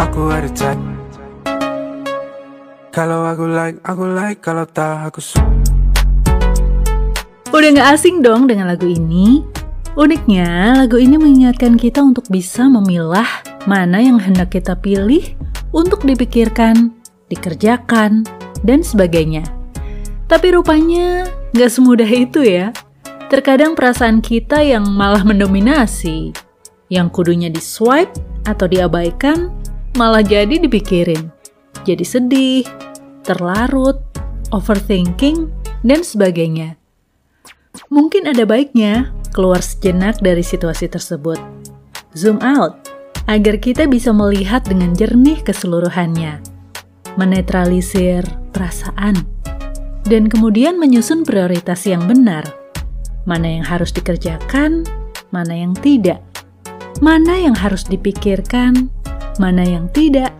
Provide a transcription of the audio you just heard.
aku ada chat Kalau aku like, aku like Kalau tak, aku suka Udah gak asing dong dengan lagu ini? Uniknya, lagu ini mengingatkan kita untuk bisa memilah mana yang hendak kita pilih untuk dipikirkan, dikerjakan, dan sebagainya. Tapi rupanya gak semudah itu ya. Terkadang perasaan kita yang malah mendominasi. Yang kudunya di swipe atau diabaikan, malah jadi dipikirin. Jadi sedih, terlarut, overthinking, dan sebagainya. Mungkin ada baiknya keluar sejenak dari situasi tersebut. Zoom out agar kita bisa melihat dengan jernih keseluruhannya, menetralisir perasaan, dan kemudian menyusun prioritas yang benar. Mana yang harus dikerjakan, mana yang tidak, mana yang harus dipikirkan, mana yang tidak,